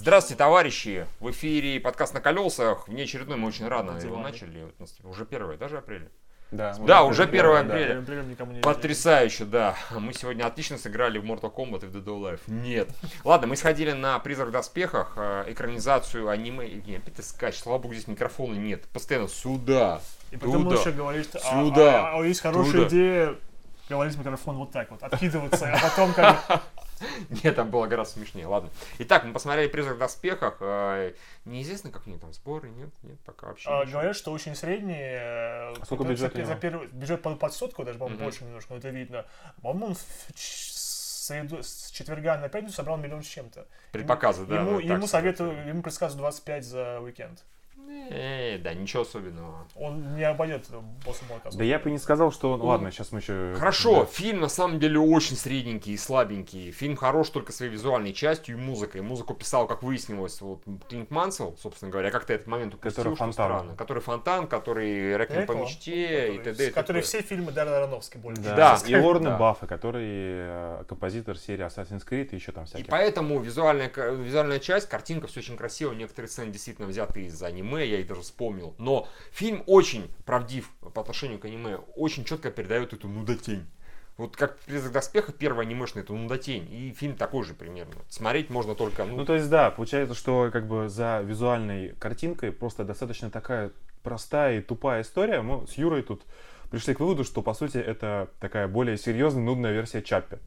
Здравствуйте, товарищи! В эфире подкаст на колесах. Внеочередной мы очень рано его Диваны. начали. Вот у нас Уже первое, даже апреля. Да, Да, уже 1 да. апреля. Не Потрясающе, да. Мы сегодня отлично сыграли в Mortal Kombat и в Dead or Alive. Нет. Ладно, мы сходили на «Призрак в доспехах», э, экранизацию аниме. Не, опять ты скачешь, слава богу, здесь микрофона нет. Постоянно сюда, И потом туда. еще говоришь, а, Сюда. а- а есть хорошая Туда. идея говорить в микрофон вот так вот, откидываться, а потом как Нет, там было гораздо смешнее. Ладно. Итак, мы посмотрели «Призрак в доспехах». э, Неизвестно, как у них там сборы, нет, нет, пока вообще а, говорят, что очень средний. э, А сколько пытаются бюджет за первый- Бюджет под, под сотку, даже, по-моему, больше немножко, но это видно. По-моему, ч- с среду- с четверга на пятницу собрал миллион с чем-то. Предпоказы, да. ему, ему советую, ему предсказывают 25 за уикенд. Э, да, ничего особенного. Он не обойдет после молока. Да я бы не сказал, что... Ну, ладно, сейчас мы еще... Хорошо, фильм на самом деле очень средненький и слабенький. Фильм хорош только своей визуальной частью и музыкой. Музыку писал, как выяснилось, вот Клинт Мансел, собственно говоря, как-то этот момент упустил, Который что фонтан. странно. Который фонтан, который Реквием по мечте и который- т.д. и Который т.п. все фильмы Дарья Аронофски больше. Да, Да. и Лорна Да. Баффа, который э, композитор серии Assassin's Creed и еще там И всяких. поэтому визуальная, визуальная часть, картинка все очень красиво, некоторые сцены действительно взяты из аниме, я их даже вспомнил. Но фильм очень правдив по отношению к аниме, очень четко передает эту нудотень. Вот как «Призрак в доспехах» первый анимешный, это нудотень. И фильм такой же примерно. Смотреть можно только, ну, Ну, то есть, да, получается, что как бы за визуальной картинкой просто достаточно такая простая и тупая история. Мы с Юрой тут пришли к выводу, что, по сути, это такая более серьезная, нудная версия Чаппи.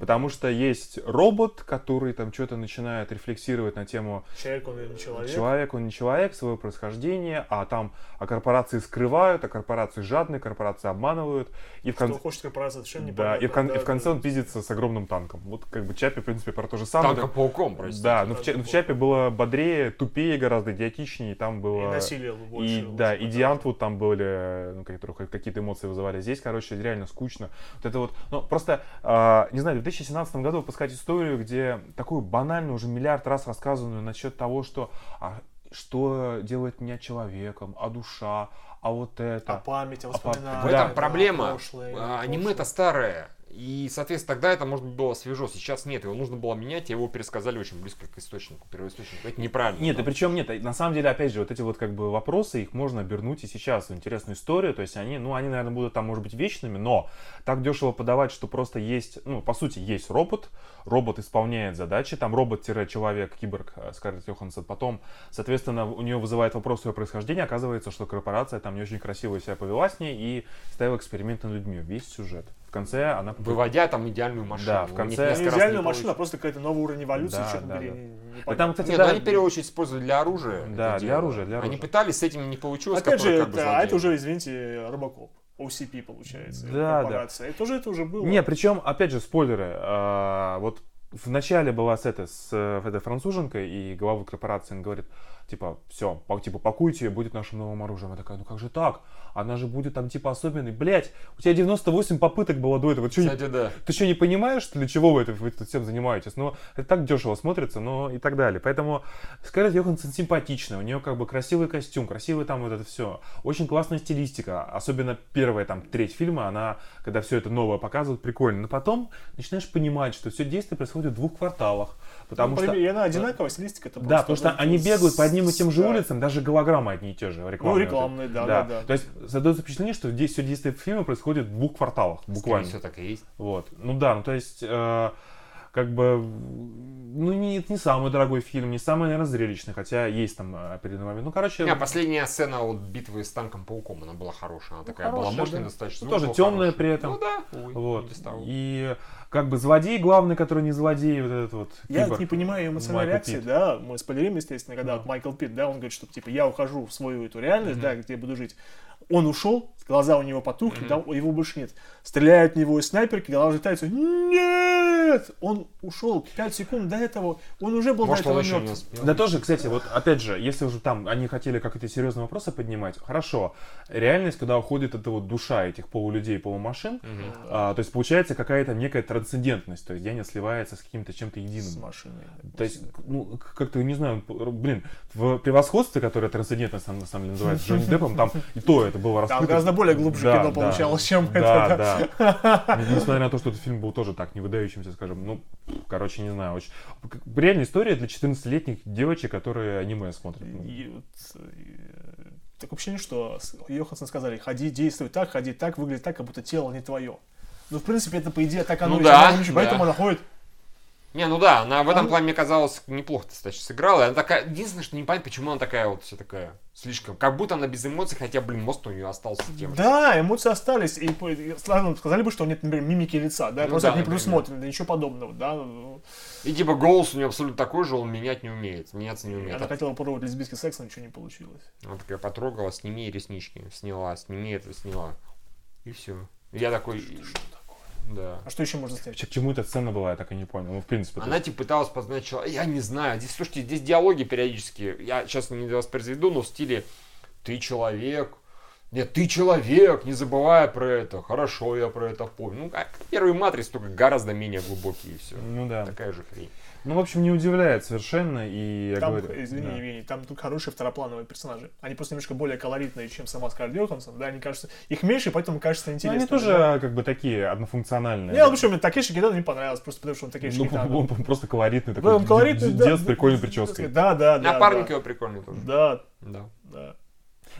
Потому что есть робот, который там что-то начинает рефлексировать на тему Человек, он не человек. Человек, он не человек, своего происхождения, а там а корпорации скрывают, а корпорации жадные, корпорации обманывают. И в конце... хочет корпорация, совершенно не Да, и в, кон- и в конце он пиздится с огромным танком. Вот как бы Чапи, в принципе, про то же самое. танком пауком, простите. Да, но в, Ча- в Чапе было бодрее, тупее гораздо, идиотичнее, там И было... насилие больше. И, да, и. Диантвуд там были, ну, какие-то эмоции вызывали. Здесь, короче, реально скучно. Вот это вот, ну, просто, а, не знаю, в 2017 году выпускать историю, где такую банальную, уже миллиард раз рассказанную насчет того, что, а, что делает меня человеком, а душа, а вот это. А память, а А воспоминания. В Да, этом проблема. прошлое, А, Аниме-то старое. И, соответственно, тогда это, может быть, было свежо. Сейчас нет. Его нужно было менять, и его пересказали очень близко к источнику, первоисточнику. Это неправильно. Нет, и причем нет, на самом деле, опять же, вот эти вот как бы вопросы, их можно обернуть и сейчас в интересную историю, то есть они, ну, они, наверное, будут там, может быть, вечными, но так дешево подавать, что просто есть, ну, по сути, есть робот, робот исполняет задачи, там робот-человек, киборг э, Скарлетт Йоханссон, потом, соответственно, у нее вызывает вопрос ее происхождения, оказывается, что корпорация там не очень красиво себя повела с ней и ставила эксперименты над людьми, весь сюжет. В конце она... Выводя там идеальную машину. Да, в конце- Не не машина, а просто какой-то новый уровень эволюции, Да, да, побери, да. не- Да непонятно. там, кстати, Нет, да, ну они в первую очередь используют для оружия. Да, это для дело. оружия, для Они оружия. пытались, с этим не получилось. Опять же, как бы это, а это уже, извините, Робокоп. OCP получается. Да, корпорация. Это уже это уже было. Не, причем, опять же, спойлеры. а, вот в начале была с этой, с э, этой француженкой, и глава корпорации он говорит, типа, все, типа, пакуйте, будет нашим новым оружием. Она такая, ну как же так? Она же будет там, типа, особенной. Блять, у тебя 98 попыток было до этого. Ты что, не- Кстати, да. ты что, не понимаешь, для чего вы, это, вы это всем занимаетесь? Ну, это так дешево смотрится, но и так далее. Поэтому Скарлетт Йоханссон симпатичная, у нее как бы красивый костюм, красивый там вот это все. Очень классная стилистика, особенно первая там треть фильма, она, когда все это новое показывают, прикольно. Но потом начинаешь понимать, что все действие происходит в двух кварталах, потому Ну, что... И она одинаковая, стилистика это Да, потому что они бегают по одним и тем же Да. улицам, даже голограммы одни и те же, рекламные. Ну, рекламные, да, да, да. То есть создается впечатление, что здесь все действие фильма происходит в двух кварталах, буквально. все так и есть. Вот. Ну да, ну то есть, э, как бы, ну не, это не самый дорогой фильм, не самый, наверное, зрелищный, хотя есть там э, определенный момент. Ну, короче, Не, последняя сцена вот битвы с танком пауком, она была хорошая. Она такая была хорошая, мощная да. достаточно. Ну, тоже темная хороший. при этом. Ну да. Ой, вот. И как бы злодей главный, который не злодей, вот этот вот. Я киборг, не понимаю эмоциональной Майкл реакции, Питт. да, мы спойлерим, естественно, когда вот Майкл Питт, да, он говорит, что типа я ухожу в свою эту реальность, да, где я буду жить. Он ушел, глаза у него потухли, да, его больше нет. Стреляют в него из снайперки, голова взлетает, нет! Он ушел 5 секунд до этого, он уже был Может, до он этого еще не мертв. Да тоже, кстати, вот опять же, если уже там они хотели какие-то серьезные вопросы поднимать, хорошо. Реальность, когда уходит эта вот душа этих полулюдей, полумашин, а, то есть получается какая-то некая трансцендентность, то есть Яня сливается с каким-то чем-то С единым. машиной. То есть, ну, как-то, не знаю, блин, в превосходстве, которое трансцендентность там, на самом деле называется Джонни Деппом, там и то это было Там раскрыто. Гораздо более глубже Да, кино да. получалось, чем Да, это. да. Несмотря на то, что этот фильм был тоже так не выдающимся, скажем, ну, короче, не знаю, очень... Реальная история для 14-летних девочек, которые аниме смотрят. Э, такое ощущение, что Йоханссон сказали, ходи, действуй так, ходи так, выглядит так, как будто тело не твое. Ну, в принципе, это, по идее, так оно Ну и да, быть, Поэтому да. она ходит. Не, ну да, она в этом А- плане, мне казалось, неплохо достаточно сыграла. Она такая, единственное, что не понятно, почему она такая вот вся такая слишком, как будто она без эмоций, хотя, блин, мост у нее остался тем. Да, эмоции остались. И, и ладно, сказали бы, что нет, например, мимики лица, да, Ну просто да, не предусмотрено, ничего подобного, да. Ну, И типа голос у нее абсолютно такой же, он менять не умеет, меняться не умеет. Она хотела попробовать лесбийский секс, но ничего не получилось. Она такая потрогала, сними реснички, сняла, сними это, сняла. И все. Я такой... Да. А что еще можно? К чему эта сцена была, я так и не понял. Ну, в принципе, Она есть- типа пыталась познать человека. Я не знаю. Здесь, слушайте, здесь диалоги периодически. Я сейчас не воспроизведу, но в стиле ты человек. Нет, ты человек, не забывай про это. Хорошо, я про это помню. Ну, как первый матриц, только гораздо менее глубокий и все. Ну да. Такая же хрень. Ну, в общем, не удивляет совершенно, и я Там, говорю... извини, да. Евгений, там тут хорошие второплановые персонажи. Они просто немножко более колоритные, чем сама Скарлетт Йоханссон, да, они кажутся, их меньше, поэтому кажется Ну, интересно. они тоже как бы такие однофункциональные. Не, ну почему мне Такеши Китано не понравилось, просто потому что он Такеши Ну, Китано. он просто колоритный Да, такой. он колоритный, д- да, Дед с да, прикольной да, прической. Да, да, да. Напарник да. его прикольный тоже. Да, Да. да.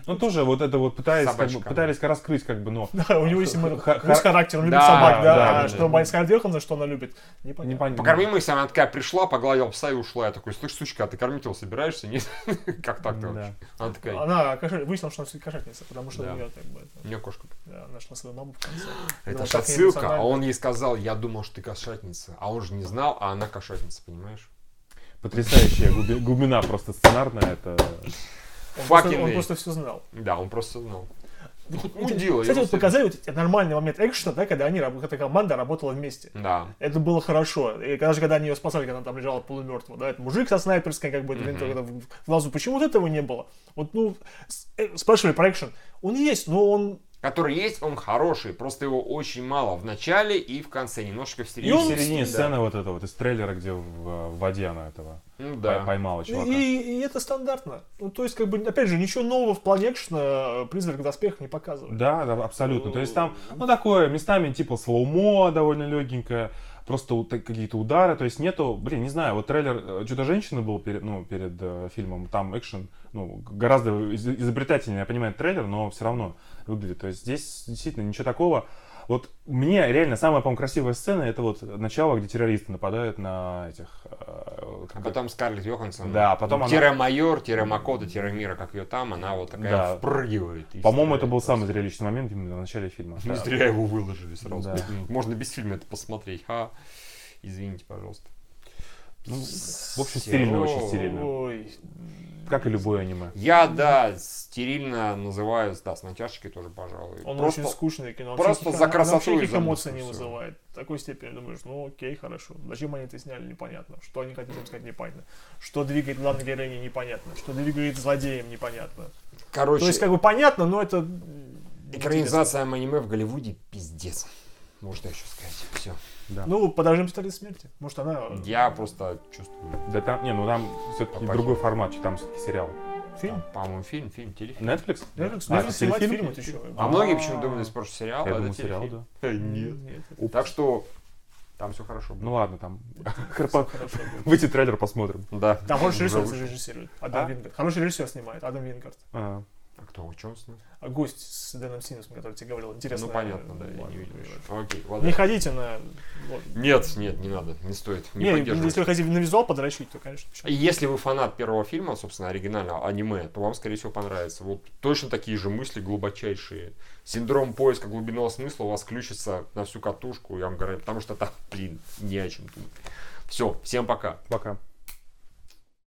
Ну, тоже вот это вот пытались, как бы, Собачка. пытались раскрыть, как бы, но Да, у него есть ему- Ха- ну, с ха- характером, он любит Да, собак, да, да, а да, что да. Скарлетт Йоханссон, что она любит, непонятно. непонятно. Покорми мысль, она такая пришла, погладила пса и ушла. Я такой, слышь, сучка, а ты кормить его собираешься? Нет? Как так-то Да. вообще? Она такая, Она выяснила, что она все-таки кошатница, потому что Да. у нее как бы, это, у нее кошка. да, нашла свою маму в конце. Это ж так отсылка, а он ей сказал, я думал, что ты кошатница. А он же не знал, а она кошатница, понимаешь? Потрясающая глуби- глубина просто сценарная. Это... Он просто, он просто все знал. Да, он просто знал. Ну, Кстати, мудила. Кстати, его вот показали вот этот нормальный момент экшена, да, когда они, эта команда работала вместе. Да. Это было хорошо. И даже когда они ее спасали, когда она там лежала полумертвого, да, это мужик со снайперской, как бы, Мгм. винтовкой в, глазу. Почему вот этого не было? Вот, ну, э, спрашивали про экшен. Он есть, но он... Который есть, он хороший, просто его очень мало в начале и в конце, немножко в И середине. в середине Да. сцены вот это вот из трейлера, где в, в воде она этого Ну да. поймала чувака. И, и это стандартно. Ну, то есть, как бы, опять же, ничего нового в плане экшена «Призрак в доспехах» не показывает. Да, да, абсолютно. То есть там, ну, такое, местами типа слоумо довольно легенькое, просто какие-то удары, то есть нету, блин, не знаю, вот трейлер э, «Чудо-женщины» был перед, ну, перед э, фильмом, там экшен, ну, гораздо из- изобретательнее, я понимаю, трейлер, но все равно выглядит. То есть здесь действительно ничего такого. Вот мне реально самая, по-моему, красивая сцена, это вот начало, где террористы нападают на этих... э, А как- потом Скарлетт Йоханссон. Да, потом она- Тире-майор, тире-макота, тире-мира, как ее там, она вот такая Да. впрыгивает. По-моему, это был просто. самый зрелищный момент именно в начале фильма. Не Да. зря его выложили сразу. Да. Можно без фильма это посмотреть. Ха. Извините, пожалуйста. Ну, в общем, стерильно, очень стерильно. Ой. Как и любое аниме. Я, да, стерильно называю, да, с натяжкой тоже, пожалуй. Он Просто очень скучное кино. просто за никаких- красоту и никаких эмоций не вызывает. В такой степени думаешь, ну окей, хорошо. Зачем они это сняли, непонятно. Что они хотели им сказать, непонятно. Что двигает главной героиней, непонятно. Что двигает злодеем, непонятно. Короче, То есть, как бы понятно, но это... экранизация аниме в Голливуде пиздец. Можно еще сказать. Все. Да. Ну, подождем стали смерти. Может, она... Я просто чувствую. Да там, не, ну там все-таки другой формат, там все-таки сериал. Фильм? Там, По-моему, фильм, фильм, телефильм. Netflix? Netflix, А, Netflix снимать телефильм? фильм, это еще. А многие почему думали, что просто сериал, Я а думал, это сериал, да. Э, Нет. Нет, Так что там все хорошо. Ну ладно, там. Выйти трейлер посмотрим. Да. Там хороший режиссер режиссирует. Адам А? Вингард. Хороший режиссер снимает, Адам Вингард. Кто? О чем с ним? А гость с Дэном Синусом, который тебе говорил. Интересно. Ну понятно, да, я не видел. Окей, ладно. Не ходите на... вот. Нет, нет, не надо, не стоит. Не, Не, если вы хотите на визуал подрочить, то, конечно, почему? И Если вы фанат первого фильма, собственно, оригинального аниме, то вам, скорее всего, понравится. Вот точно такие же мысли глубочайшие. Синдром поиска глубинного смысла у вас включится на всю катушку, я вам говорю, потому что там, блин, не о чем думать. Все, всем пока. пока.